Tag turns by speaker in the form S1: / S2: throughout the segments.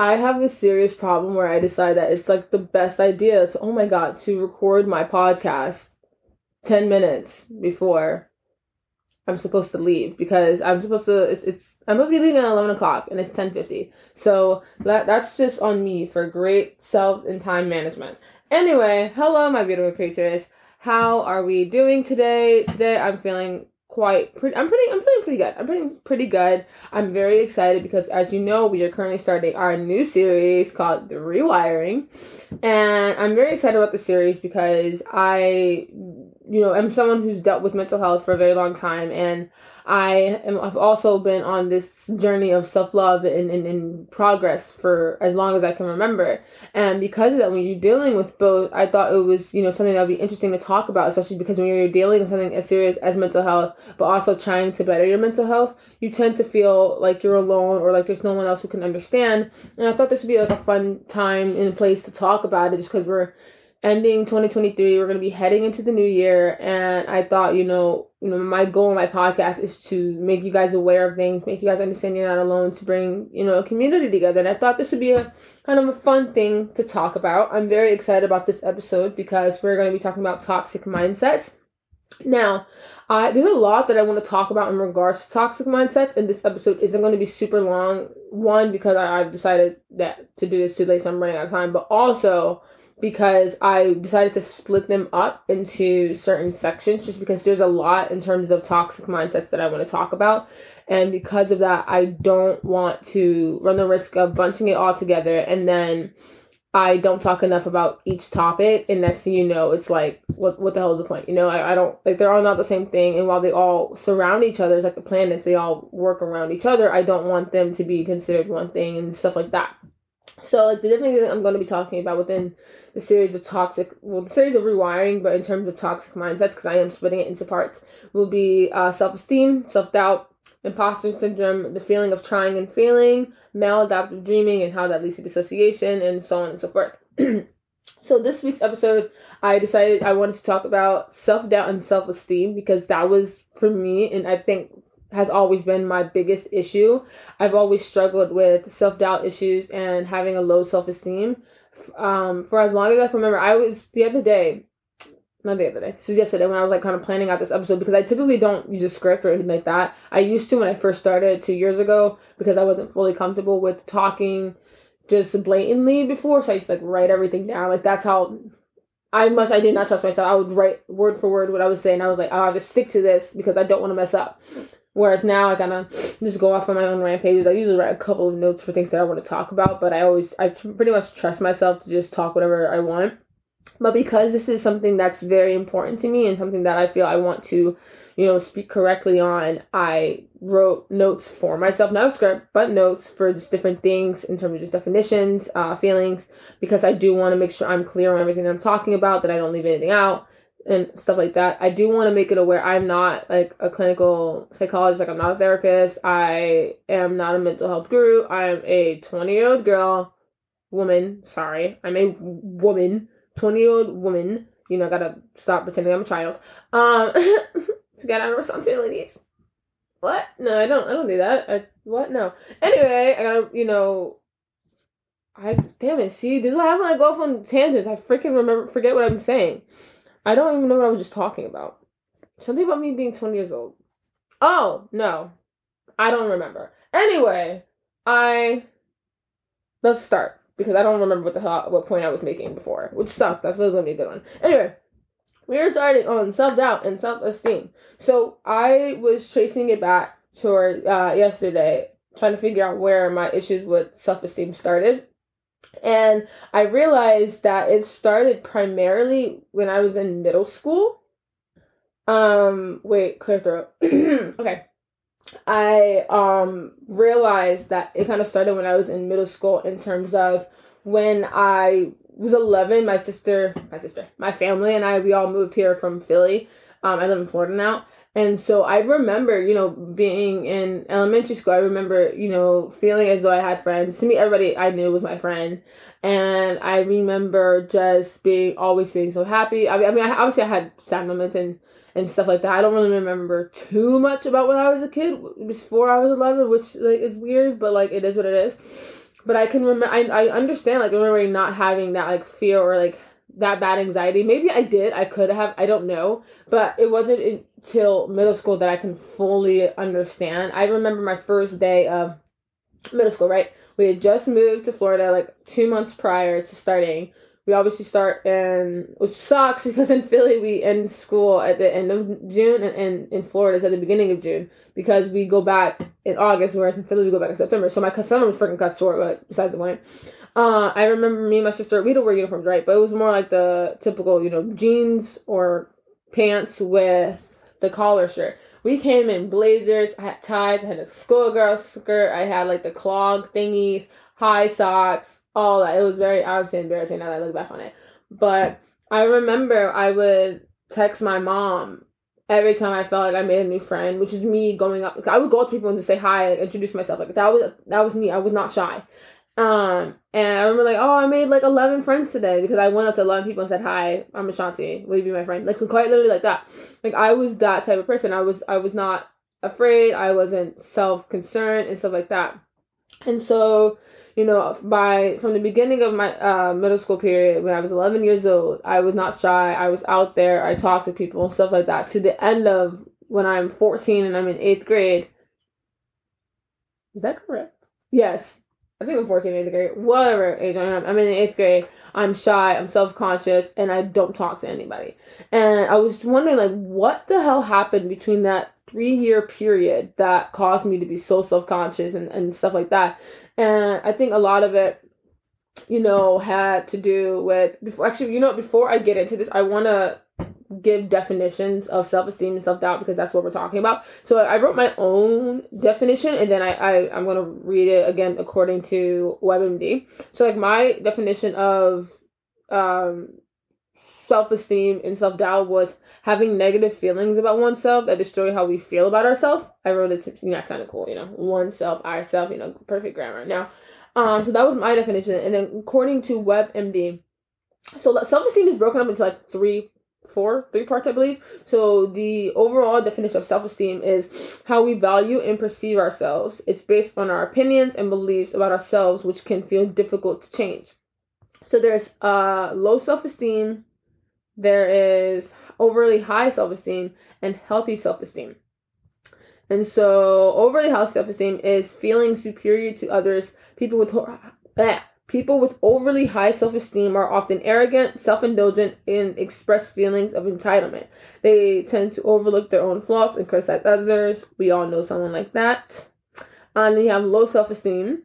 S1: I have a serious problem where I decide that it's like the best idea to, oh my God, to record my podcast 10 minutes before I'm supposed to leave because I'm supposed to, it's, it's I'm supposed to be leaving at 11 o'clock and it's 10.50. So that, that's just on me for great self and time management. Anyway, hello, my beautiful creatures. How are we doing today? Today I'm feeling quite pretty I'm pretty I'm feeling pretty good. I'm pretty pretty good. I'm very excited because as you know, we are currently starting our new series called The Rewiring. And I'm very excited about the series because I you know, I'm someone who's dealt with mental health for a very long time and I am, I've also been on this journey of self love and, and progress for as long as I can remember. And because of that, when you're dealing with both, I thought it was, you know, something that would be interesting to talk about, especially because when you're dealing with something as serious as mental health, but also trying to better your mental health, you tend to feel like you're alone or like there's no one else who can understand. And I thought this would be like a fun time and place to talk about it just because we're ending 2023 we're going to be heading into the new year and i thought you know you know my goal in my podcast is to make you guys aware of things make you guys understand you're not alone to bring you know a community together and i thought this would be a kind of a fun thing to talk about i'm very excited about this episode because we're going to be talking about toxic mindsets now uh, there's a lot that I want to talk about in regards to toxic mindsets, and this episode isn't going to be super long. One, because I, have decided that to do this too late, so I'm running out of time, but also because I decided to split them up into certain sections just because there's a lot in terms of toxic mindsets that I want to talk about. And because of that, I don't want to run the risk of bunching it all together and then I don't talk enough about each topic. And next thing you know, it's like, what, what the hell is the point? You know, I, I don't, like, they're all not the same thing. And while they all surround each other, it's like the planets, they all work around each other. I don't want them to be considered one thing and stuff like that. So, like, the different things I'm going to be talking about within the series of toxic, well, the series of rewiring, but in terms of toxic mindsets, because I am splitting it into parts, will be uh, self esteem, self doubt, imposter syndrome, the feeling of trying and failing, maladaptive dreaming, and how that leads to dissociation, and so on and so forth. so, this week's episode, I decided I wanted to talk about self doubt and self esteem because that was for me, and I think has always been my biggest issue. I've always struggled with self doubt issues and having a low self esteem um, for as long as I can remember, I was the other day, not the other day, this was yesterday when I was like kind of planning out this episode because I typically don't use a script or anything like that. I used to when I first started two years ago because I wasn't fully comfortable with talking just blatantly before, so I just like write everything down. Like that's how I much I did not trust myself. I would write word for word what I was saying. I was like, oh, I'll just stick to this because I don't want to mess up. Whereas now I kind of just go off on my own rampages. I usually write a couple of notes for things that I want to talk about, but I always I pretty much trust myself to just talk whatever I want. But because this is something that's very important to me and something that I feel I want to, you know, speak correctly on, I wrote notes for myself, not a script, but notes for just different things in terms of just definitions, uh, feelings, because I do want to make sure I'm clear on everything I'm talking about, that I don't leave anything out and stuff like that. I do want to make it aware I'm not like a clinical psychologist, like I'm not a therapist. I am not a mental health guru. I'm a 20 year old girl, woman. Sorry, I'm a woman, 20 year old woman. You know, I gotta stop pretending I'm a child. Um, to get out of responsibilities. What? No, I don't. I don't do that. I what? No. Anyway, I gotta. You know. I damn it. See, this is when I go off on tangents. I freaking remember forget what I'm saying. I don't even know what I was just talking about. Something about me being 20 years old. Oh, no. I don't remember. Anyway, I let's start because I don't remember what the hell what point I was making before, which sucked. That was gonna be a good one. Anyway, we are starting on self doubt and self esteem. So I was tracing it back toward uh, yesterday, trying to figure out where my issues with self esteem started. And I realized that it started primarily when I was in middle school. Um, wait, clear throat. okay. I um realized that it kind of started when I was in middle school in terms of when I was 11, my sister, my sister, my family and I, we all moved here from Philly. Um, I live in Florida now. And so I remember, you know, being in elementary school, I remember, you know, feeling as though I had friends. To me, everybody I knew was my friend. And I remember just being, always being so happy. I mean, I mean, obviously I had sad moments and, and stuff like that. I don't really remember too much about when I was a kid before I was 11, which like is weird, but like it is what it is. but I can remember. I I understand like remembering not having that like fear or like that bad anxiety. Maybe I did. I could have. I don't know. But it wasn't until middle school that I can fully understand. I remember my first day of middle school. Right, we had just moved to Florida like two months prior to starting we obviously start in which sucks because in Philly we end school at the end of June and, and in Florida it's at the beginning of June because we go back in August whereas in Philly we go back in September. So my summer was freaking cut short, but besides the point. Uh, I remember me and my sister we don't wear uniforms, right? But it was more like the typical, you know, jeans or pants with the collar shirt. We came in blazers, I had ties, I had a schoolgirl skirt, I had like the clog thingies, high socks, all that. It was very honestly embarrassing now that I look back on it. But I remember I would text my mom every time I felt like I made a new friend, which is me going up. I would go up to people and just say hi, like, introduce myself. Like that was that was me. I was not shy. Um, and I remember like, oh, I made like eleven friends today because I went up to eleven people and said hi. I'm Ashantee. Will you be my friend? Like quite literally like that. Like I was that type of person. I was I was not afraid. I wasn't self concerned and stuff like that. And so you know, by from the beginning of my uh, middle school period, when I was 11 years old, I was not shy. I was out there. I talked to people and stuff like that. To the end of when I'm 14 and I'm in eighth grade. Is that correct? Yes. I think I'm 14, eighth grade. Whatever age I am. I'm in eighth grade. I'm shy. I'm self conscious. And I don't talk to anybody. And I was just wondering, like, what the hell happened between that three year period that caused me to be so self conscious and, and stuff like that. And I think a lot of it, you know, had to do with before actually, you know, before I get into this, I wanna give definitions of self-esteem and self-doubt because that's what we're talking about so i wrote my own definition and then i, I i'm going to read it again according to webmd so like my definition of um self esteem and self doubt was having negative feelings about oneself that destroy how we feel about ourselves. I wrote it, you know, that sounded cool, you know, oneself, ourself, you know, perfect grammar. Now, um, so that was my definition. And then according to WebMD, so self esteem is broken up into like three four three parts i believe so the overall definition of self-esteem is how we value and perceive ourselves it's based on our opinions and beliefs about ourselves which can feel difficult to change so there's uh low self-esteem there is overly high self esteem and healthy self esteem. And so, overly high self esteem is feeling superior to others. People with people with overly high self esteem are often arrogant, self indulgent, and express feelings of entitlement. They tend to overlook their own flaws and criticize others. We all know someone like that. And then you have low self esteem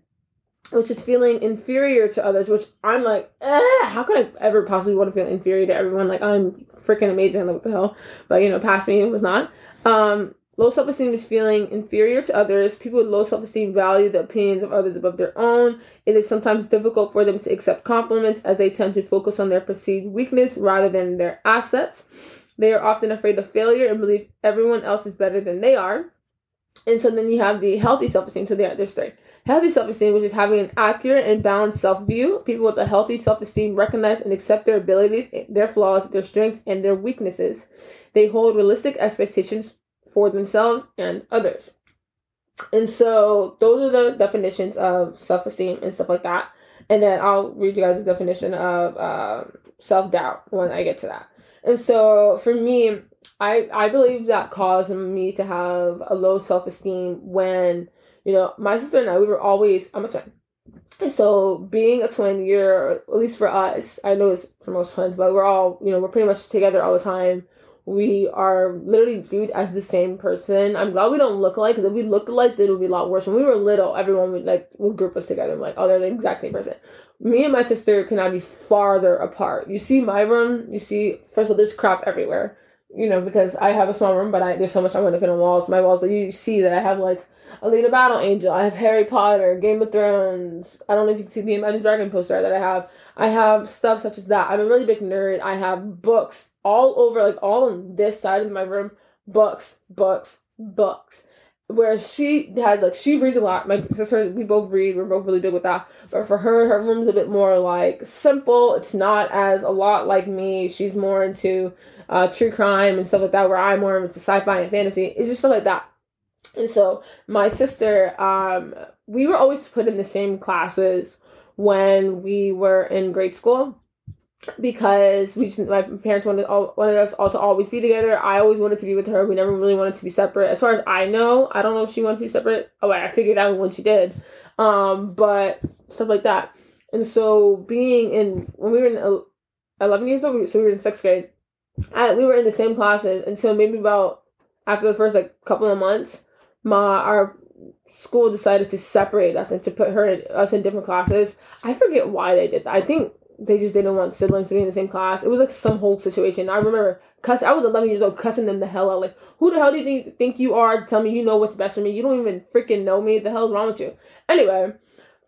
S1: which is feeling inferior to others, which I'm like, eh, how could I ever possibly want to feel inferior to everyone? Like I'm freaking amazing, what the hell? But you know, past me it was not. Um, low self esteem is feeling inferior to others. People with low self esteem value the opinions of others above their own. It is sometimes difficult for them to accept compliments as they tend to focus on their perceived weakness rather than their assets. They are often afraid of failure and believe everyone else is better than they are. And so then you have the healthy self esteem. So there, there's three. Healthy self esteem, which is having an accurate and balanced self view. People with a healthy self esteem recognize and accept their abilities, their flaws, their strengths, and their weaknesses. They hold realistic expectations for themselves and others. And so those are the definitions of self esteem and stuff like that. And then I'll read you guys the definition of uh, self doubt when I get to that. And so for me, I I believe that caused me to have a low self esteem when you know my sister and I we were always I'm a twin. And so being a twin, you're at least for us, I know it's for most twins, but we're all you know we're pretty much together all the time. We are literally viewed as the same person. I'm glad we don't look alike because if we looked alike, it would be a lot worse. When we were little, everyone would like would group us together. Like, oh, they're the exact same person. Me and my sister cannot be farther apart. You see my room, you see first of all, there's crap everywhere you know, because I have a small room, but I there's so much I want to fit on walls, my walls. But you see that I have like Alita Battle Angel, I have Harry Potter, Game of Thrones. I don't know if you can see the Imagine Dragon poster that I have. I have stuff such as that. I'm a really big nerd. I have books all over, like all on this side of my room. Books, books, books. Whereas she has like she reads a lot. My sister, we both read. We're both really big with that. But for her, her room's a bit more like simple. It's not as a lot like me. She's more into uh, true crime and stuff like that. Where I'm more into sci-fi and fantasy. It's just stuff like that. And so my sister, um, we were always put in the same classes when we were in grade school because we just my parents wanted all, wanted us all to always be together. I always wanted to be with her. We never really wanted to be separate. As far as I know, I don't know if she wanted to be separate. Oh, I figured out when she did. Um, but stuff like that. And so being in when we were in eleven years old, so we were in sixth grade. I, we were in the same classes until maybe about after the first like couple of months. My our school decided to separate us and to put her us in different classes. I forget why they did that. I think they just didn't want siblings to be in the same class. It was like some whole situation. I remember cuss. I was 11 years old, cussing them the hell out. Like, who the hell do you think, think you are to tell me you know what's best for me? You don't even freaking know me. The hell's wrong with you? Anyway,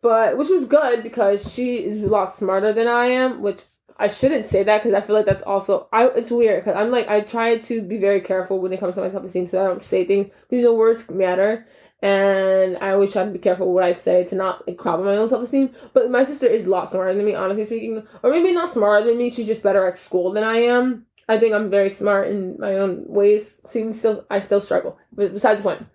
S1: but which was good because she is a lot smarter than I am. Which I shouldn't say that because I feel like that's also I. It's weird because I'm like I try to be very careful when it comes to my self esteem, so I don't say things. These know words matter and I always try to be careful what I say to not like, crop my own self esteem. But my sister is a lot smarter than me, honestly speaking, or maybe not smarter than me. She's just better at school than I am. I think I'm very smart in my own ways. See, still I still struggle. But besides the point.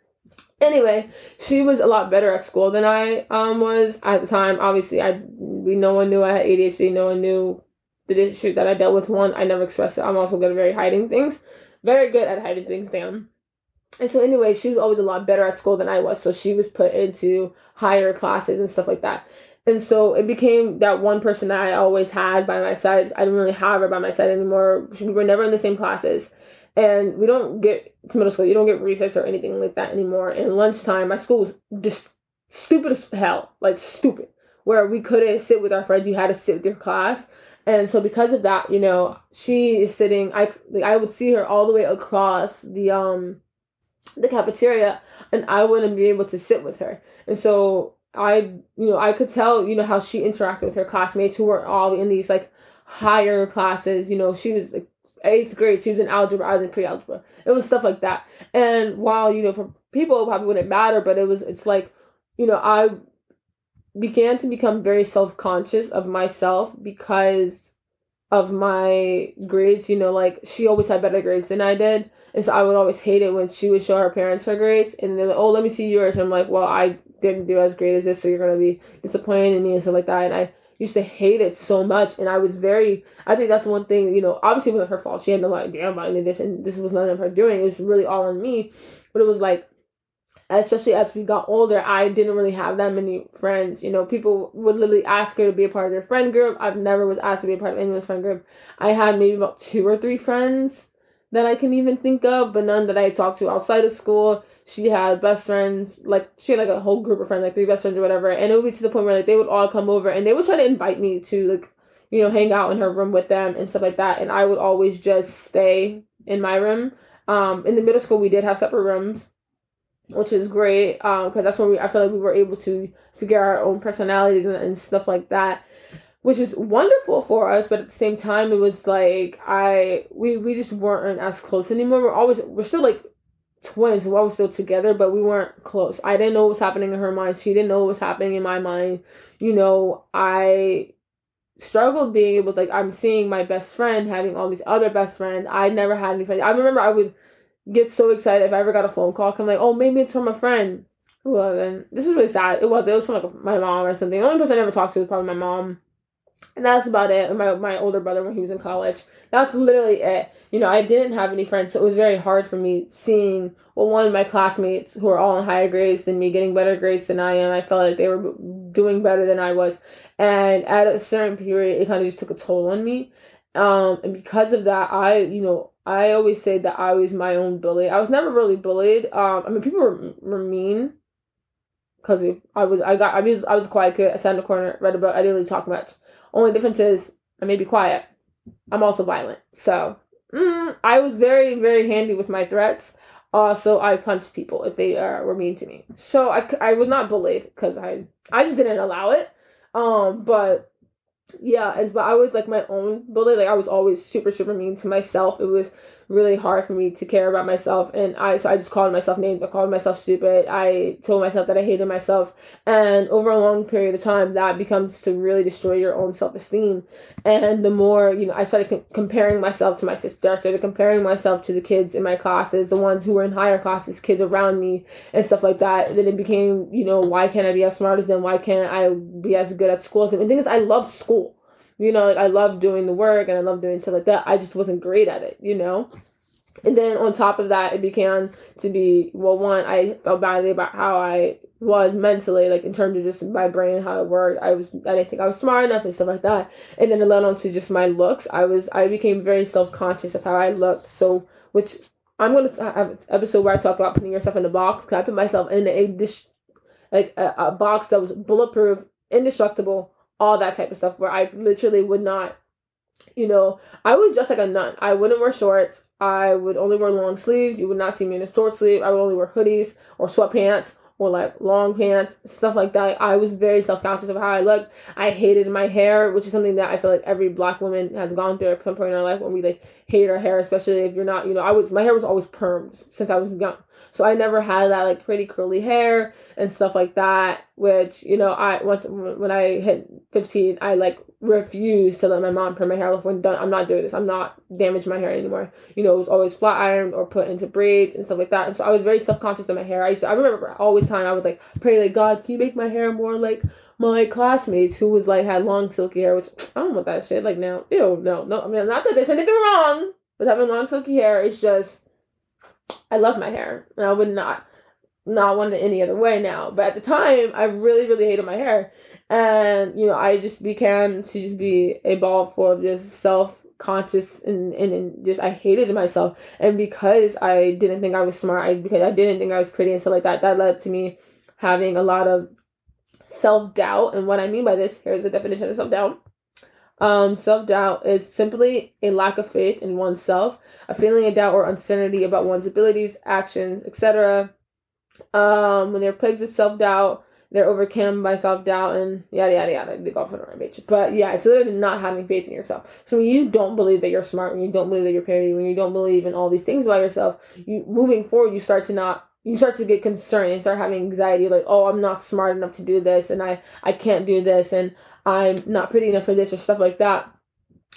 S1: Anyway, she was a lot better at school than I um was at the time. Obviously, I we no one knew I had ADHD. No one knew the issue that I dealt with. One, I never expressed it. I'm also good at very hiding things. Very good at hiding things. Damn. And so anyway, she was always a lot better at school than I was. So she was put into higher classes and stuff like that. And so it became that one person that I always had by my side. I didn't really have her by my side anymore. We were never in the same classes. And we don't get to middle school, you don't get recess or anything like that anymore. And lunchtime, my school was just stupid as hell. Like stupid. Where we couldn't sit with our friends, you had to sit with your class. And so because of that, you know, she is sitting I like I would see her all the way across the um the cafeteria and I wouldn't be able to sit with her. And so I, you know, I could tell, you know, how she interacted with her classmates who were all in these like higher classes. You know, she was like eighth grade, she was in algebra, I was in pre algebra. It was stuff like that. And while, you know, for people probably wouldn't matter, but it was, it's like, you know, I began to become very self conscious of myself because of my grades. You know, like she always had better grades than I did. And so I would always hate it when she would show her parents her grades and like, oh, let me see yours. And I'm like, well, I didn't do as great as this, so you're going to be disappointed in me and stuff like that. And I used to hate it so much. And I was very, I think that's one thing, you know, obviously it wasn't her fault. She had no idea about any of this and this was none of her doing. It was really all on me. But it was like, especially as we got older, I didn't really have that many friends. You know, people would literally ask her to be a part of their friend group. I've never was asked to be a part of anyone's friend group. I had maybe about two or three friends that I can even think of, but none that I talked to outside of school. She had best friends, like she had like a whole group of friends, like three best friends or whatever, and it would be to the point where like they would all come over and they would try to invite me to like, you know, hang out in her room with them and stuff like that, and I would always just stay in my room. Um, in the middle school, we did have separate rooms, which is great, um, because that's when we I feel like we were able to figure out our own personalities and, and stuff like that which is wonderful for us but at the same time it was like i we we just weren't as close anymore. We're always we're still like twins we're always still together but we weren't close. I didn't know what was happening in her mind. She didn't know what was happening in my mind. You know i struggled being able to like i'm seeing my best friend having all these other best friends. I never had any friends i remember i would get so excited if i ever got a phone call i'm like oh maybe it's from a friend well then this is really sad it was it was from like my mom or something the only person i ever talked to was probably my mom and that's about it. My my older brother when he was in college. That's literally it. You know, I didn't have any friends, so it was very hard for me seeing well one of my classmates who are all in higher grades than me getting better grades than I am. I felt like they were doing better than I was, and at a certain period, it kind of just took a toll on me. Um, and because of that, I you know I always say that I was my own bully. I was never really bullied. Um, I mean people were, were mean because I was I got I was I was quiet kid. I sat in the corner, read a book. I didn't really talk much. Only difference is I may be quiet. I'm also violent. So mm, I was very, very handy with my threats. Also, I punched people if they uh, were mean to me. So I, I was not bullied because I I just didn't allow it. Um, but yeah, but I was like my own bully. Like I was always super, super mean to myself. It was really hard for me to care about myself and I so I just called myself names I called myself stupid I told myself that I hated myself and over a long period of time that becomes to really destroy your own self-esteem. And the more you know I started co- comparing myself to my sister I started comparing myself to the kids in my classes the ones who were in higher classes kids around me and stuff like that. And then it became you know why can't I be as smart as them? Why can't I be as good at school as them? And the thing is I love school you know, like I love doing the work and I love doing stuff like that. I just wasn't great at it, you know? And then on top of that, it began to be, well, one, I felt badly about how I was mentally, like in terms of just my brain, how it worked. I was, I didn't think I was smart enough and stuff like that. And then it led on to just my looks. I was, I became very self conscious of how I looked. So, which I'm to have an episode where I talk about putting yourself in a box. Cause I put myself in a dish, like a, a box that was bulletproof, indestructible, all that type of stuff where I literally would not, you know, I would dress like a nun. I wouldn't wear shorts. I would only wear long sleeves. You would not see me in a short sleeve. I would only wear hoodies or sweatpants or like long pants, stuff like that. I was very self conscious of how I looked. I hated my hair, which is something that I feel like every black woman has gone through at some point in our life when we like hate our hair, especially if you're not, you know, I was my hair was always permed since I was young. So I never had that like pretty curly hair and stuff like that, which, you know, I once when I hit 15, I like refused to let my mom perm my hair. Like, when done, I'm not doing this. I'm not damaging my hair anymore. You know, it was always flat ironed or put into braids and stuff like that. And so I was very self conscious of my hair. I used to, I remember always time I would like pray like God, can you make my hair more like my classmates who was like had long silky hair, which I don't want that shit. Like now, ew, no, no. I mean, not that there's anything wrong with having long silky hair. It's just I love my hair, and I would not not want it any other way now. But at the time, I really, really hated my hair, and you know, I just began to just be a ball full of just self conscious and, and, and just I hated myself, and because I didn't think I was smart, I because I didn't think I was pretty and stuff like that, that led to me having a lot of self doubt. And what I mean by this, here's the definition of self doubt um, Self doubt is simply a lack of faith in oneself, a feeling of doubt or uncertainty about one's abilities, actions, etc. Um, when they're plagued with self doubt, they're overcome by self doubt and yada yada yada. They go for the right bitch. But yeah, it's literally not having faith in yourself. So when you don't believe that you're smart, when you don't believe that you're pretty, when you don't believe in all these things about yourself, you moving forward, you start to not you start to get concerned and start having anxiety like oh i'm not smart enough to do this and i i can't do this and I'm not pretty enough for this or stuff like that.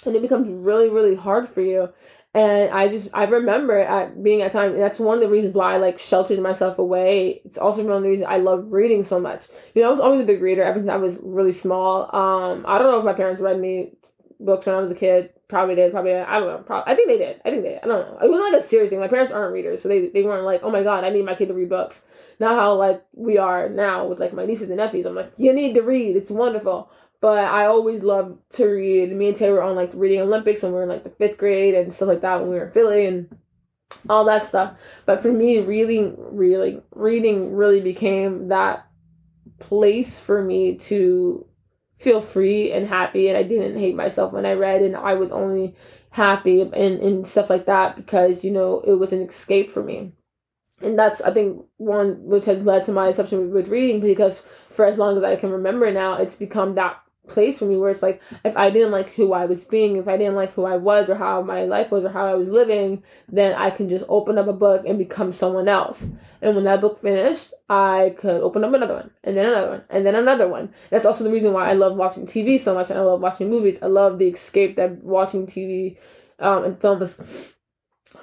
S1: And it becomes really, really hard for you. And I just, I remember at being at time, that's one of the reasons why I like sheltered myself away. It's also one of the reasons I love reading so much. You know, I was always a big reader ever since I was really small. Um, I don't know if my parents read me books when I was a kid. Probably did, probably did. I don't know. Probably, I think they did. I think they did. I don't know. It wasn't like a serious thing. My parents aren't readers, so they, they weren't like, oh my god, I need my kid to read books. Not how like we are now with like my nieces and nephews. I'm like, you need to read. It's wonderful. But I always loved to read. Me and Taylor were on like reading Olympics when we were in like the fifth grade and stuff like that when we were in Philly and all that stuff. But for me, reading, really, reading really became that place for me to feel free and happy. And I didn't hate myself when I read, and I was only happy and, and stuff like that because, you know, it was an escape for me and that's I think one which has led to my obsession with reading because for as long as I can remember now, it's become that place for me where it's like if I didn't like who I was being, if I didn't like who I was or how my life was or how I was living, then I can just open up a book and become someone else. And when that book finished, I could open up another one and then another one and then another one. That's also the reason why I love watching TV so much and I love watching movies. I love the escape that watching TV um, and films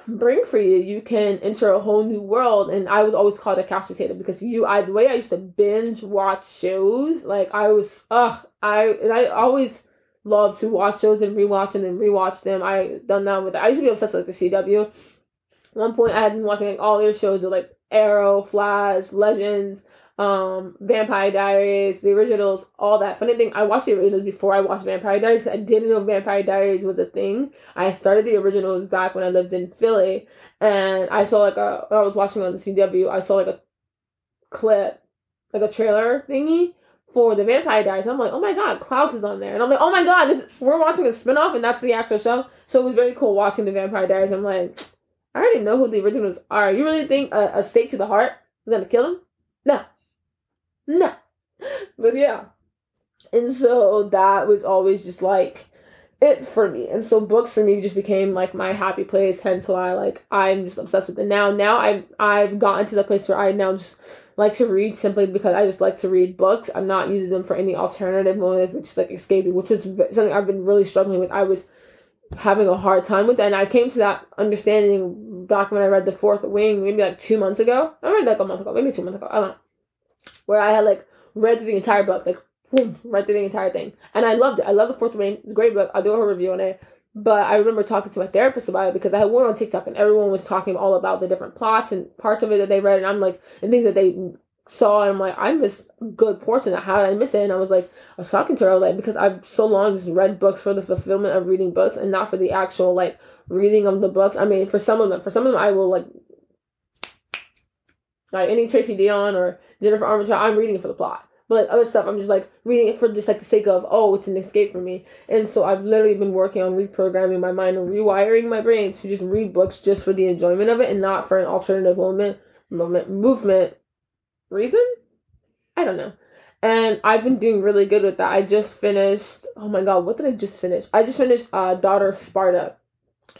S1: bring for you. You can enter a whole new world. And I was always called a couch potato because you, I, the way I used to binge watch shows, like I was, ugh, I, and I always love to watch shows and rewatch and rewatch them. I done that with, I used to be obsessed with the CW. At one point, I had been watching like all their shows, like Arrow, Flash, Legends, um, Vampire Diaries, the originals, all that. Funny thing, I watched the originals before I watched Vampire Diaries. I didn't know Vampire Diaries was a thing. I started the originals back when I lived in Philly, and I saw like a. I was watching on the CW. I saw like a clip, like a trailer thingy for the Vampire Diaries. I'm like, oh my god, Klaus is on there, and I'm like, oh my god, this we're watching a spinoff, and that's the actual show. So it was very cool watching the Vampire Diaries. I'm like, I already know who the originals are. You really think a, a stake to the heart is gonna kill him? No. But yeah. And so that was always just like it for me. And so books for me just became like my happy place. Hence why like I'm just obsessed with it now. Now I've I've gotten to the place where I now just like to read simply because I just like to read books. I'm not using them for any alternative motive, which is like escaping, which is something I've been really struggling with. I was having a hard time with and I came to that understanding back when I read The Fourth Wing, maybe like two months ago. I read like a month ago, maybe two months ago. I don't know. Where I had like read through the entire book, like boom, read through the entire thing, and I loved it. I love The Fourth Wing. It's a great book. I'll do a review on it. But I remember talking to my therapist about it because I had one on TikTok and everyone was talking all about the different plots and parts of it that they read, and I'm like, and things that they saw and I'm like, I missed a good portion. How did I miss it? And I was like, I was talking to her like because I've so long just read books for the fulfillment of reading books and not for the actual like reading of the books. I mean, for some of them, for some of them, I will like like any Tracy Deonn or Jennifer Armentrout, I'm reading it for the plot. But other stuff, I'm just like reading it for just like the sake of oh, it's an escape for me. And so I've literally been working on reprogramming my mind and rewiring my brain to just read books just for the enjoyment of it and not for an alternative moment, moment, movement reason. I don't know. And I've been doing really good with that. I just finished. Oh my god, what did I just finish? I just finished uh, Daughter of Sparta,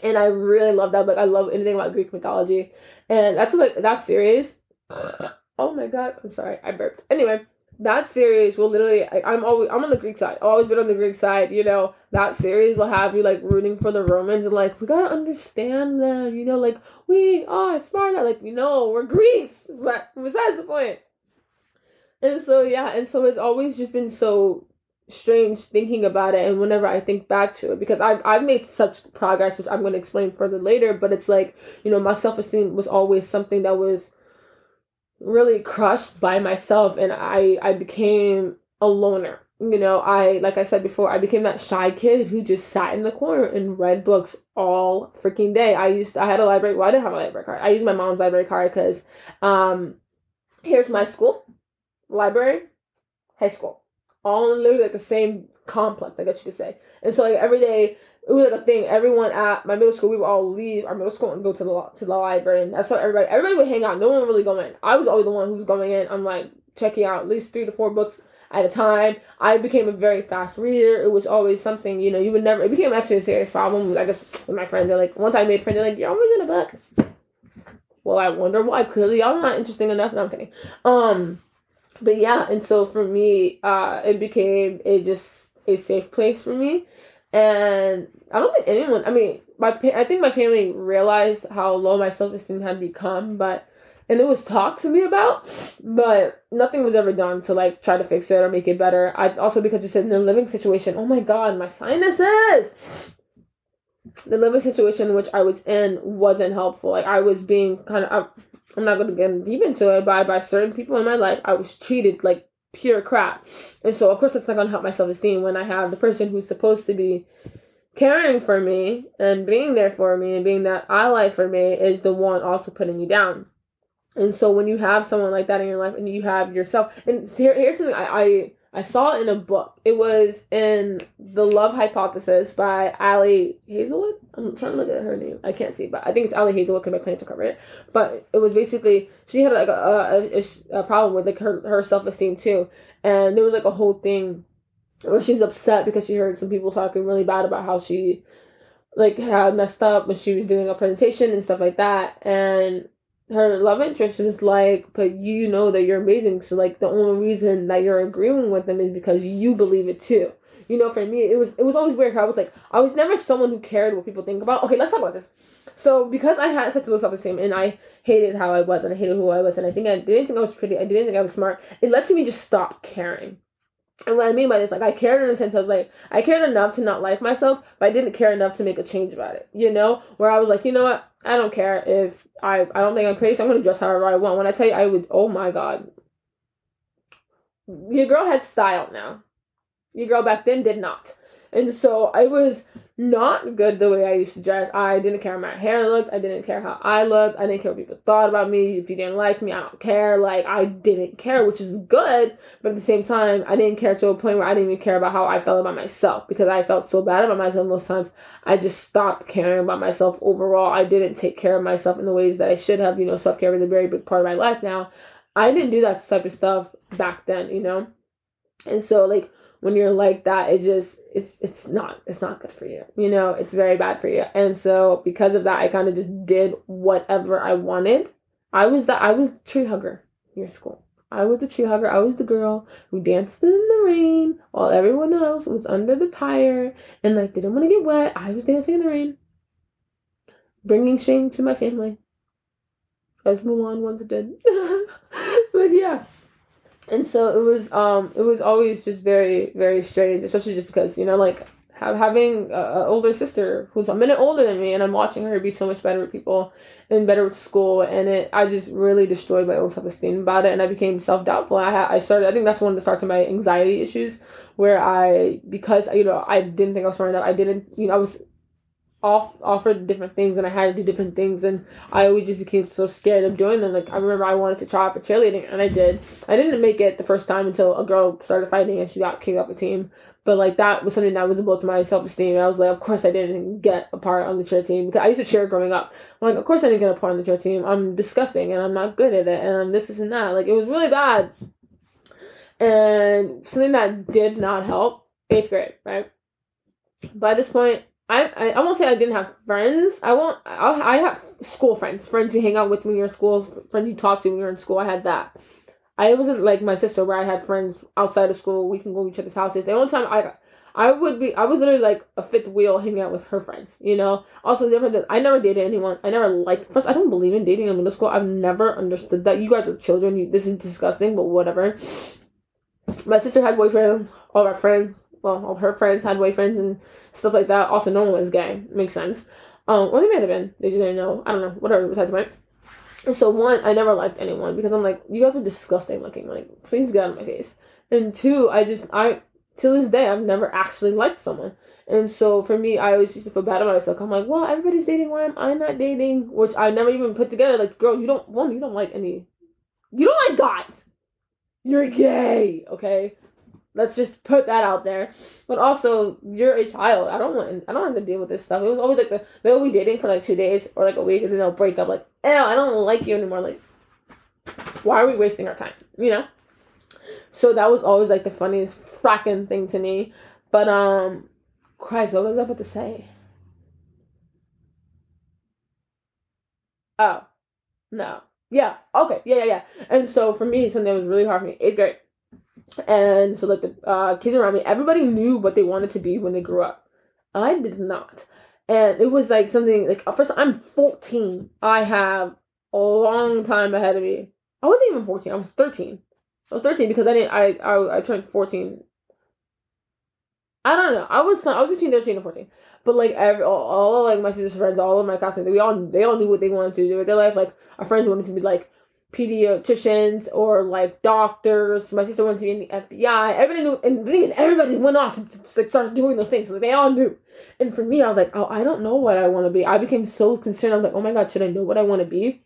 S1: and I really love that book. I love anything about Greek mythology, and that's like that series. Oh my god, I'm sorry, I burped. Anyway, that series will literally I, am always I'm on the Greek side. I've always been on the Greek side, you know. That series will have you like rooting for the Romans and like we gotta understand them, you know, like we are Sparta, like you know, we're Greeks. But besides the point. And so yeah, and so it's always just been so strange thinking about it and whenever I think back to it because I've I've made such progress which I'm gonna explain further later, but it's like, you know, my self esteem was always something that was really crushed by myself and I I became a loner. You know, I like I said before, I became that shy kid who just sat in the corner and read books all freaking day. I used I had a library. Well, I didn't have a library card. I used my mom's library card because um here's my school, library, high school, all in literally like the same complex. I guess you could say. And so like every day it was like a thing. Everyone at my middle school, we would all leave our middle school and go to the to the library, and that's how everybody everybody would hang out. No one really go in. I was always the one who was going in. I'm like checking out at least three to four books at a time. I became a very fast reader. It was always something you know you would never. It became actually a serious problem. I guess with my friends, they're like once I made friends, they're like you're always in a book. Well, I wonder why. Clearly, y'all not interesting enough. No, I'm kidding. Um, but yeah, and so for me, uh, it became a just a safe place for me and I don't think anyone. I mean, my I think my family realized how low my self esteem had become, but and it was talked to me about, but nothing was ever done to like try to fix it or make it better. I also because you said in the living situation. Oh my god, my sinuses. The living situation which I was in wasn't helpful. Like I was being kind of. I'm not to get deep into it, but by certain people in my life, I was treated like pure crap. And so, of course, it's not going to help my self esteem when I have the person who's supposed to be caring for me and being there for me and being that ally for me is the one also putting me down. And so, when you have someone like that in your life and you have yourself, and here, here's something I, I I saw it in a book. It was in The Love Hypothesis by Ali Hazelwood. I'm trying to look at her name. I can't see, but I think it's Ali Hazelwood because my plan to cover it. But it was basically she had like a, a, a problem with like her, her self esteem too, and there was like a whole thing where she's upset because she heard some people talking really bad about how she like had messed up when she was doing a presentation and stuff like that, and her love interest is like, but you know that you're amazing. So like the only reason that you're agreeing with them is because you believe it too. You know, for me, it was it was always weird. I was like, I was never someone who cared what people think about. Okay, let's talk about this. So because I had such low self esteem and I hated how I was and I hated who I was and I think I didn't think I was pretty, I didn't think I was smart. It led to me just stop caring. And what I mean by this, like I cared in the sense of like I cared enough to not like myself, but I didn't care enough to make a change about it. You know, where I was like, you know what, I don't care if I I don't think I'm pretty, so I'm gonna dress however I want. When I tell you I would oh my god. Your girl has style now. Your girl back then did not. And so I was not good the way I used to dress. I didn't care how my hair looked. I didn't care how I looked. I didn't care what people thought about me. If you didn't like me, I don't care. Like I didn't care, which is good. But at the same time, I didn't care to a point where I didn't even care about how I felt about myself because I felt so bad about myself most times. I just stopped caring about myself overall. I didn't take care of myself in the ways that I should have. You know, self care is a very big part of my life now. I didn't do that type of stuff back then, you know? And so like when you're like that, it just it's it's not it's not good for you. You know, it's very bad for you. And so because of that, I kind of just did whatever I wanted. I was the I was the tree hugger in your school. I was the tree hugger. I was the girl who danced in the rain while everyone else was under the tire and like didn't want to get wet. I was dancing in the rain, bringing shame to my family, as Mulan once did. but yeah, and so it was um it was always just very very strange especially just because you know like have, having an older sister who's a minute older than me and i'm watching her be so much better with people and better with school and it i just really destroyed my own self-esteem about it and i became self-doubtful. I had i started i think that's one of the starts of my anxiety issues where i because you know i didn't think i was smart enough i didn't you know i was off offered different things and I had to do different things and I always just became so scared of doing them. Like I remember I wanted to try out for cheerleading and I did. I didn't make it the first time until a girl started fighting and she got kicked off the team. But like that was something that was a blow to my self esteem. I was like, of course I didn't get a part on the cheer team because I used to cheer growing up. I'm like, of course I didn't get a part on the cheer team. I'm disgusting and I'm not good at it and I'm this, this and that. Like it was really bad. And something that did not help, eighth grade, right? By this point, I, I, won't say I didn't have friends. I won't. I, I have school friends, friends you hang out with when you're in school, friends you talk to when you're in school. I had that. I wasn't like my sister where I had friends outside of school. We can go to each other's houses. The only time I, I would be, I was literally like a fifth wheel hanging out with her friends. You know. Also, different that I never dated anyone. I never liked. First, I don't believe in dating in middle school. I've never understood that. You guys are children. You, this is disgusting, but whatever. My sister had boyfriends. All our friends well, all her friends had boyfriends and stuff like that. Also, no one was gay. Makes sense. Um, well, they might have been. They just didn't know. I don't know. Whatever. Besides the point. And so one, I never liked anyone because I'm like, you guys are disgusting looking. Like, please get out of my face. And two, I just I to this day I've never actually liked someone. And so for me, I always used to feel bad about myself. I'm like, well, everybody's dating. Why am I not dating? Which I never even put together. Like, girl, you don't one, you don't like any. You don't like guys. You're gay, okay? Let's just put that out there. But also, you're a child. I don't want. I don't have to deal with this stuff. It was always like the they'll be dating for like two days or like a week, and then they'll break up. Like, ew, I don't like you anymore. Like, why are we wasting our time? You know. So that was always like the funniest fracking thing to me. But um, Christ, what was I about to say? Oh, no. Yeah. Okay. Yeah. Yeah. Yeah. And so for me, something that was really hard for me. Eighth grade and so like the uh, kids around me everybody knew what they wanted to be when they grew up. I did not. And it was like something like first i'm 14 i have a long time ahead of me. I wasn't even 14 i was 13 i was 13 because i didn't i i, I turned 14 I don't know. I was I was between thirteen and fourteen, but like every all, all of, like my sister's friends, all of my classmates, we all they all knew what they wanted to do with their life. Like our friends wanted to be like pediatricians or like doctors. My sister went to the FBI. Everybody knew, and the thing is, everybody went off to, to start doing those things. So they all knew. And for me, I was like, oh, I don't know what I want to be. I became so concerned. I was like, oh my god, should I know what I want to be?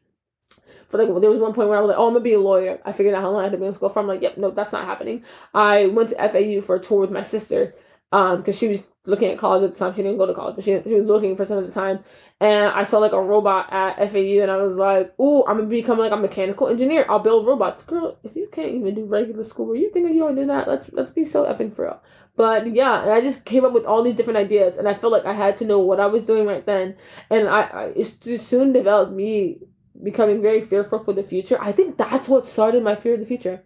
S1: For like, there was one point where I was like, oh, I'm gonna be a lawyer. I figured out how long I had to be in school for. I'm like, yep, no, that's not happening. I went to FAU for a tour with my sister um because she was looking at college at the time. She didn't go to college but she, she was looking for some at the time. And i saw like a robot at fau and i was like oh i'm gonna become like a mechanical engineer. I'll build robots. Girl if you can't even do regular school where you think you want to do that? Let's let's be so effing for real. But yeah and i just came up with all these different ideas and i felt like i had to know what i was doing right then. And i, I it soon developed me becoming very fearful for the future. I think that's what started my fear of the future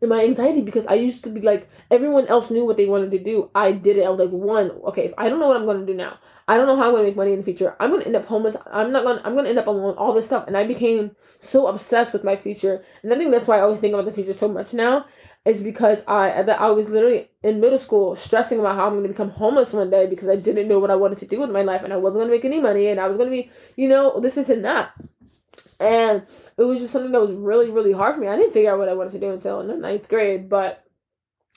S1: in my anxiety because I used to be like everyone else knew what they wanted to do. I did it. I was like, one, okay, if I don't know what I'm gonna do now, I don't know how I'm gonna make money in the future. I'm gonna end up homeless. I'm not gonna. I'm gonna end up alone. All this stuff, and I became so obsessed with my future. And I think that's why I always think about the future so much now. Is because I that I was literally in middle school stressing about how I'm gonna become homeless one day because I didn't know what I wanted to do with my life and I wasn't gonna make any money and I was gonna be, you know, this isn't that. And it was just something that was really, really hard for me. I didn't figure out what I wanted to do until in the ninth grade, but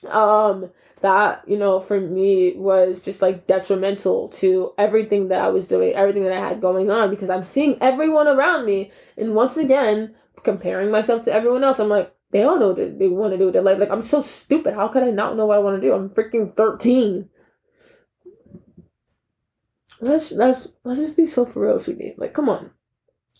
S1: um that you know for me was just like detrimental to everything that i was doing everything that i had going on because i'm seeing everyone around me. And once again comparing myself to everyone else i'm like they all know what they want to do with their life. Like i'm so stupid. How could i not know what i want to do? I'm freaking 13 let's let's let's just be so for real sweetie. Like come on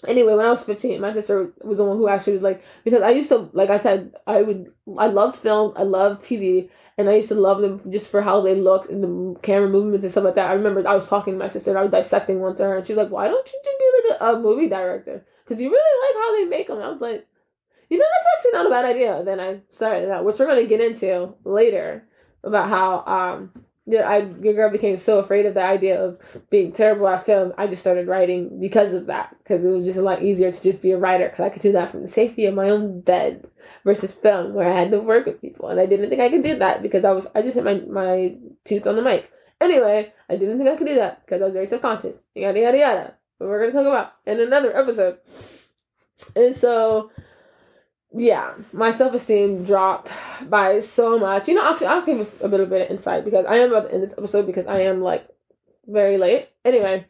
S1: anyway, when I was 15, my sister was the one who actually was like, because I used to, like I said, I would, I loved film, I loved TV, and I used to love them just for how they looked and the camera movements and stuff like that. I remember I was talking to my sister and I was dissecting one to her, and she's like, "Why don't you just be like a, a movie director? Because you really like how they make them." And I was like, "You know, that's actually not a bad idea." And Then I started that, which we're gonna get into later about how um yeah, I your girl became so afraid of the idea of being terrible at film. I just started writing because of that, because it was just a lot easier to just be a writer, because I could do that from the safety of my own bed versus film, where I had to work with people, and I didn't think I could do that because I was I just hit my my tooth on the mic. Anyway, I didn't think I could do that because I was very subconscious. Yada yada yada. But we're gonna talk about in another episode. And so yeah, my self esteem dropped by so much. You know, actually, I'll give a, little bit of insight because I am about to end this episode because I am like very late. Anyway,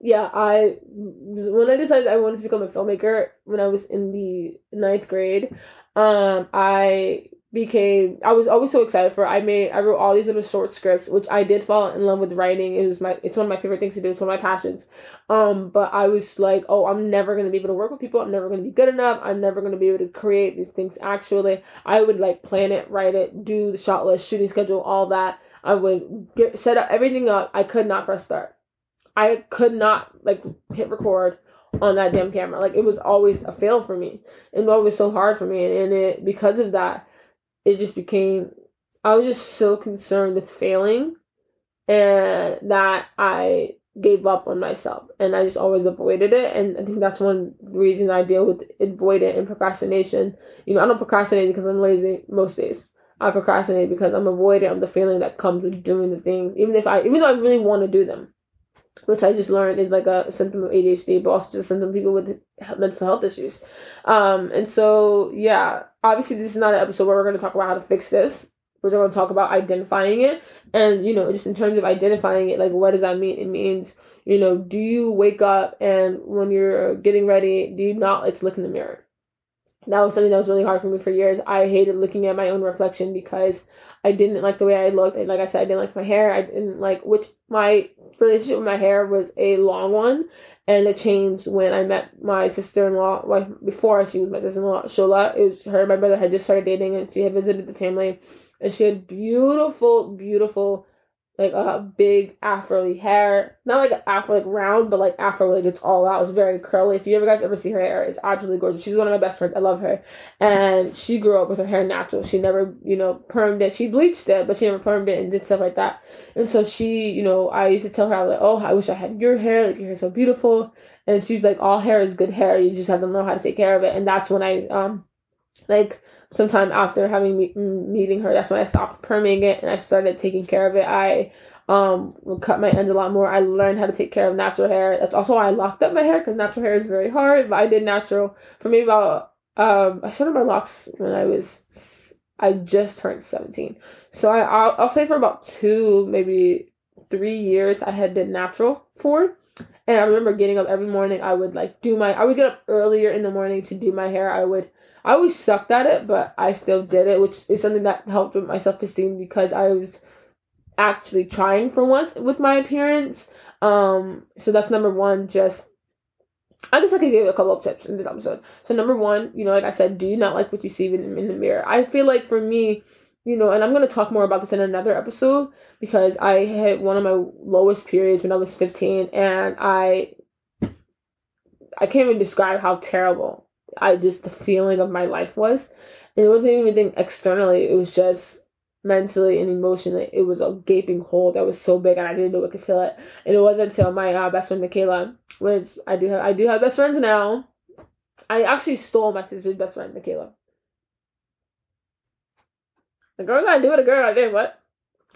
S1: yeah, I when I decided I wanted to become a filmmaker when I was in the ninth grade, um, I became I was always so excited for it. I made I wrote all these little short scripts, which I did fall in love with writing. It was my it's one of my favorite things to do. It's one of my passions. Um, but I was like, oh, I'm never gonna be able to work with people. I'm never gonna be good enough. I'm never gonna be able to create these things. Actually, I would like plan it, write it, do the shot list, shooting schedule, all that. I would get set up everything up. I could not press start. I could not like hit record on that damn camera. Like it was always a fail for me. And it was so hard for me. And it because of that it just became I was just so concerned with failing and that I gave up on myself and I just always avoided it and I think that's one reason I deal with avoidant and procrastination. You know, I don't procrastinate because I'm lazy most days. I procrastinate because I'm avoiding the feeling that comes with doing the things, even if I even though I really want to do them. Which I just learned is like a symptom of ADHD, but also just a symptom of people with mental health issues. Um, and so yeah, obviously this is not an episode where we're going to talk about how to fix this. We're going to talk about identifying it. And you know just in terms of identifying it like what does that mean? It means you know do you wake up and when you're getting ready do you not like to look in the mirror that was something that was really hard for me for years i hated looking at my own reflection because i didn't like the way i looked and like i said i didn't like my hair i didn't like which my relationship with my hair was a long one and it changed when I met my sister in law. Well, before she was my sister in law, Shola. It was her and my brother had just started dating, and she had visited the family, and she had beautiful, beautiful like a big afro hair. Not like afro like round, but like afro like it's all out. It's very curly. If you ever guys ever see her hair, it's absolutely gorgeous. She's one of my best friends. I love her. And she grew up with her hair natural. She never, you know, permed it. She bleached it, but she never permed it and did stuff like that. And so she, you know, I used to tell her like, Oh, I wish I had your hair, like your hair's so beautiful. And she's like, All hair is good hair. You just have to know how to take care of it. And that's when I um like sometime after having me- meeting her, that's when I stopped perming it and I started taking care of it. I um would cut my ends a lot more. I learned how to take care of natural hair. That's also why I locked up my hair because natural hair is very hard. But I did natural for me about um I started my locks when I was I just turned seventeen. So I I'll, I'll say for about two maybe three years I had did natural for. And I remember getting up every morning. I would like do my. I would get up earlier in the morning to do my hair. I would I always sucked at it, but I still did it, which is something that helped with my self esteem because I was actually trying for once with my appearance. Um, so that's number one. Just I guess I could give a couple of tips in this episode. So number one, you know, like I said, do you not like what you see in, in the mirror? I feel like for me, you know, and I'm gonna talk more about this in another episode because I hit one of my lowest periods when I was 15, and I I can't even describe how terrible I just the feeling of my life was. And it wasn't even anything externally, it was just mentally and emotionally. It was a gaping hole that was so big and I didn't know I could feel it. And it wasn't until my uh, best friend Michaela, which I do have I do have best friends now. I actually stole my sister's best friend, Michaela. A girl gotta do what a girl do, what?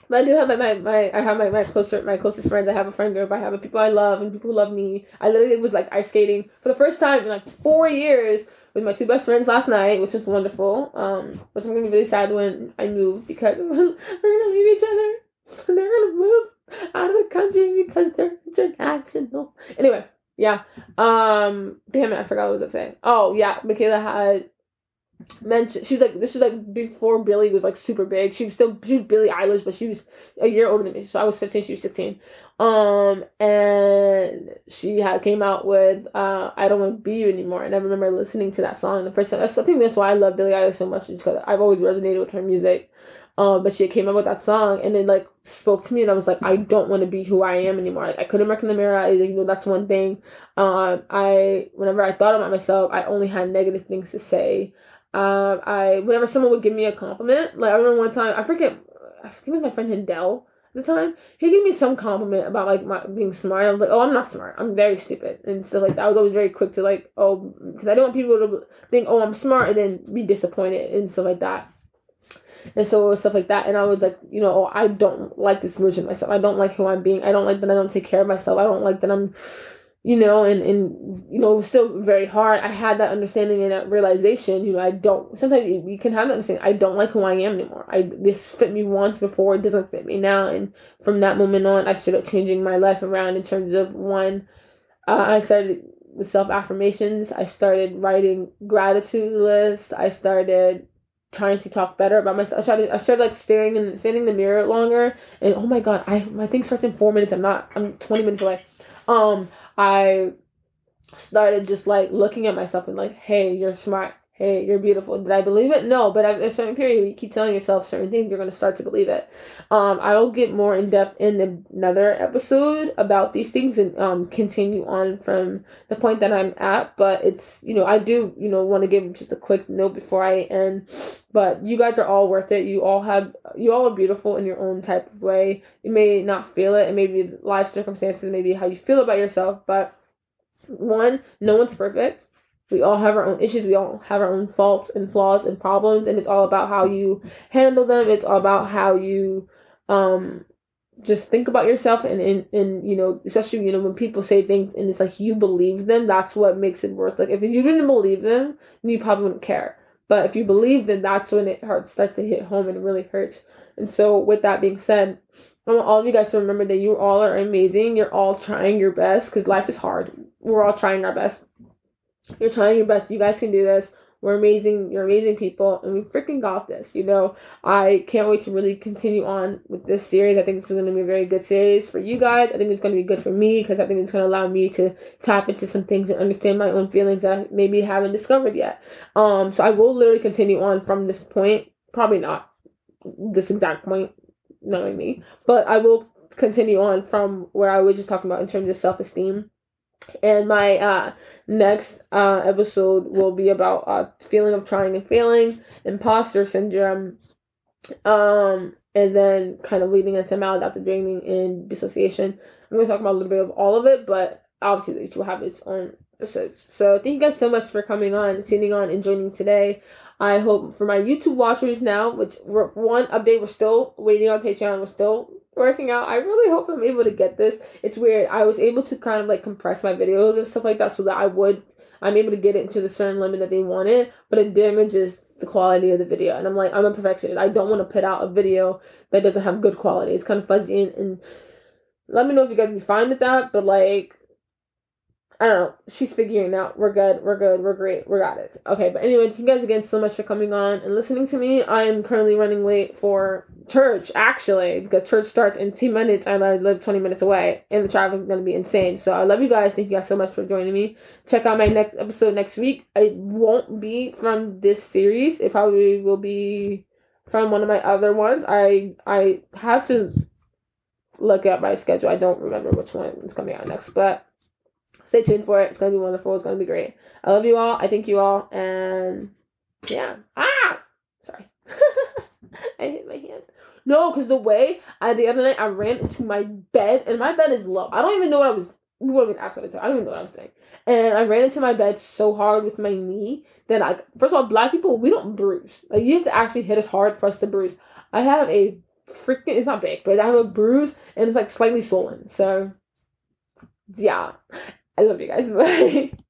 S1: But I do have my, my, my I have my, my closer my closest friends. I have a friend group. I have people I love and people who love me. I literally was like ice skating for the first time in like four years with my two best friends last night, which was wonderful. Um, which I'm gonna be really sad when I move because we're gonna leave each other. And they're gonna move out of the country because they're international. Anyway, yeah. Um, damn it, I forgot what I was gonna say. Oh yeah, Michaela had mentioned she's like this is like before Billie was like super big. She was still she was Billie Eilish, but she was a year older than me. So I was fifteen, she was sixteen. Um and she had came out with uh I Don't Want to Be You Anymore and I remember listening to that song the first time. That's I think that's why I love Billie Eilish so much because I've always resonated with her music. Um, but she came up with that song and it like spoke to me and I was like, I don't want to be who I am anymore. Like I couldn't look in the mirror. I, you know, that's one thing. Um, I whenever I thought about myself, I only had negative things to say. Um, I whenever someone would give me a compliment, like I remember one time, I forget, I think it was my friend Hindell at the time. He gave me some compliment about like my being smart. I was like, oh, I'm not smart. I'm very stupid and stuff like. I was always very quick to like, oh, because I don't want people to think, oh, I'm smart, and then be disappointed and stuff like that. And so stuff like that. And I was like, you know, oh, I don't like this version of myself. I don't like who I'm being. I don't like that I don't take care of myself. I don't like that I'm you know, and, and you know, still very hard. I had that understanding and that realization, you know, I don't sometimes you can have that understanding. I don't like who I am anymore. I this fit me once before, it doesn't fit me now. And from that moment on I started changing my life around in terms of one, uh, I started with self affirmations, I started writing gratitude lists, I started trying to talk better about myself. I started I started like staring and standing in the mirror longer and oh my god, I my thing starts in four minutes. I'm not I'm twenty minutes away. Um I started just like looking at myself and like, hey, you're smart. Hey, you're beautiful. Did I believe it? No, but at a certain period, you keep telling yourself certain things, you're going to start to believe it. Um, I will get more in depth in another episode about these things and um, continue on from the point that I'm at. But it's, you know, I do, you know, want to give just a quick note before I end. But you guys are all worth it. You all have, you all are beautiful in your own type of way. You may not feel it, and maybe life circumstances, maybe how you feel about yourself, but one, no one's perfect. We all have our own issues. We all have our own faults and flaws and problems, and it's all about how you handle them. It's all about how you um just think about yourself and, and and you know especially you know when people say things and it's like you believe them that's what makes it worse like if you didn't believe them you probably wouldn't care but if you believe them that's when it hurts starts to hit home and it really hurts and so with that being said I want all of you guys to remember that you all are amazing. You're all trying your best because life is hard. We're all trying our best. You're trying your best. You guys can do this. We're amazing. You're amazing people, and we freaking got this. You know, I can't wait to really continue on with this series. I think this is going to be a very good series for you guys. I think it's going to be good for me because I think it's going to allow me to tap into some things and understand my own feelings that I maybe haven't discovered yet. Um, so I will literally continue on from this point. Probably not this exact point knowing me. But I will continue on from where I was just talking about in terms of self esteem. And my uh, next uh, episode will be about uh, feeling of trying and failing, imposter syndrome, um, and then kind of leading into maladaptive dreaming and dissociation. I'm going to talk about a little bit of all of it, but obviously each will have its own episodes. So thank you guys so much for coming on, tuning on, and joining today. I hope for my YouTube watchers now, which one update, we're still waiting on Patreon. We're still working out. I really hope I'm able to get this. It's weird. I was able to kind of like compress my videos and stuff like that so that I would I'm able to get it into the certain limit that they wanted, but it damages the quality of the video. And I'm like, I'm a perfectionist. I don't want to put out a video that doesn't have good quality. It's kind of fuzzy and, and let me know if you guys be fine with that. But like I don't know. She's figuring out. We're good. We're good. We're great. We got it. Okay, but anyway, thank you guys again so much for coming on and listening to me. I am currently running late for church, actually, because church starts in two minutes and I live 20 minutes away, and the traffic is going to be insane. So I love you guys. Thank you guys so much for joining me. Check out my next episode next week. It won't be from this series. It probably will be from one of my other ones. I I have to look at my schedule. I don't remember which one is coming out next, but stay tuned for it. It's gonna be wonderful. It's gonna be great. I love you all. I thank you all, and yeah. Ah, sorry. I hit my hand. No, because the way I the other night I ran into my bed, and my bed is low. I don't even know what I was. We won't even I don't even know what I was doing. And I ran into my bed so hard with my knee that I first of all, black people we don't bruise. Like you have to actually hit us hard for us to bruise. I have a freaking it's not big, but I have a bruise and it's like slightly swollen. So yeah. I love you guys. Bye.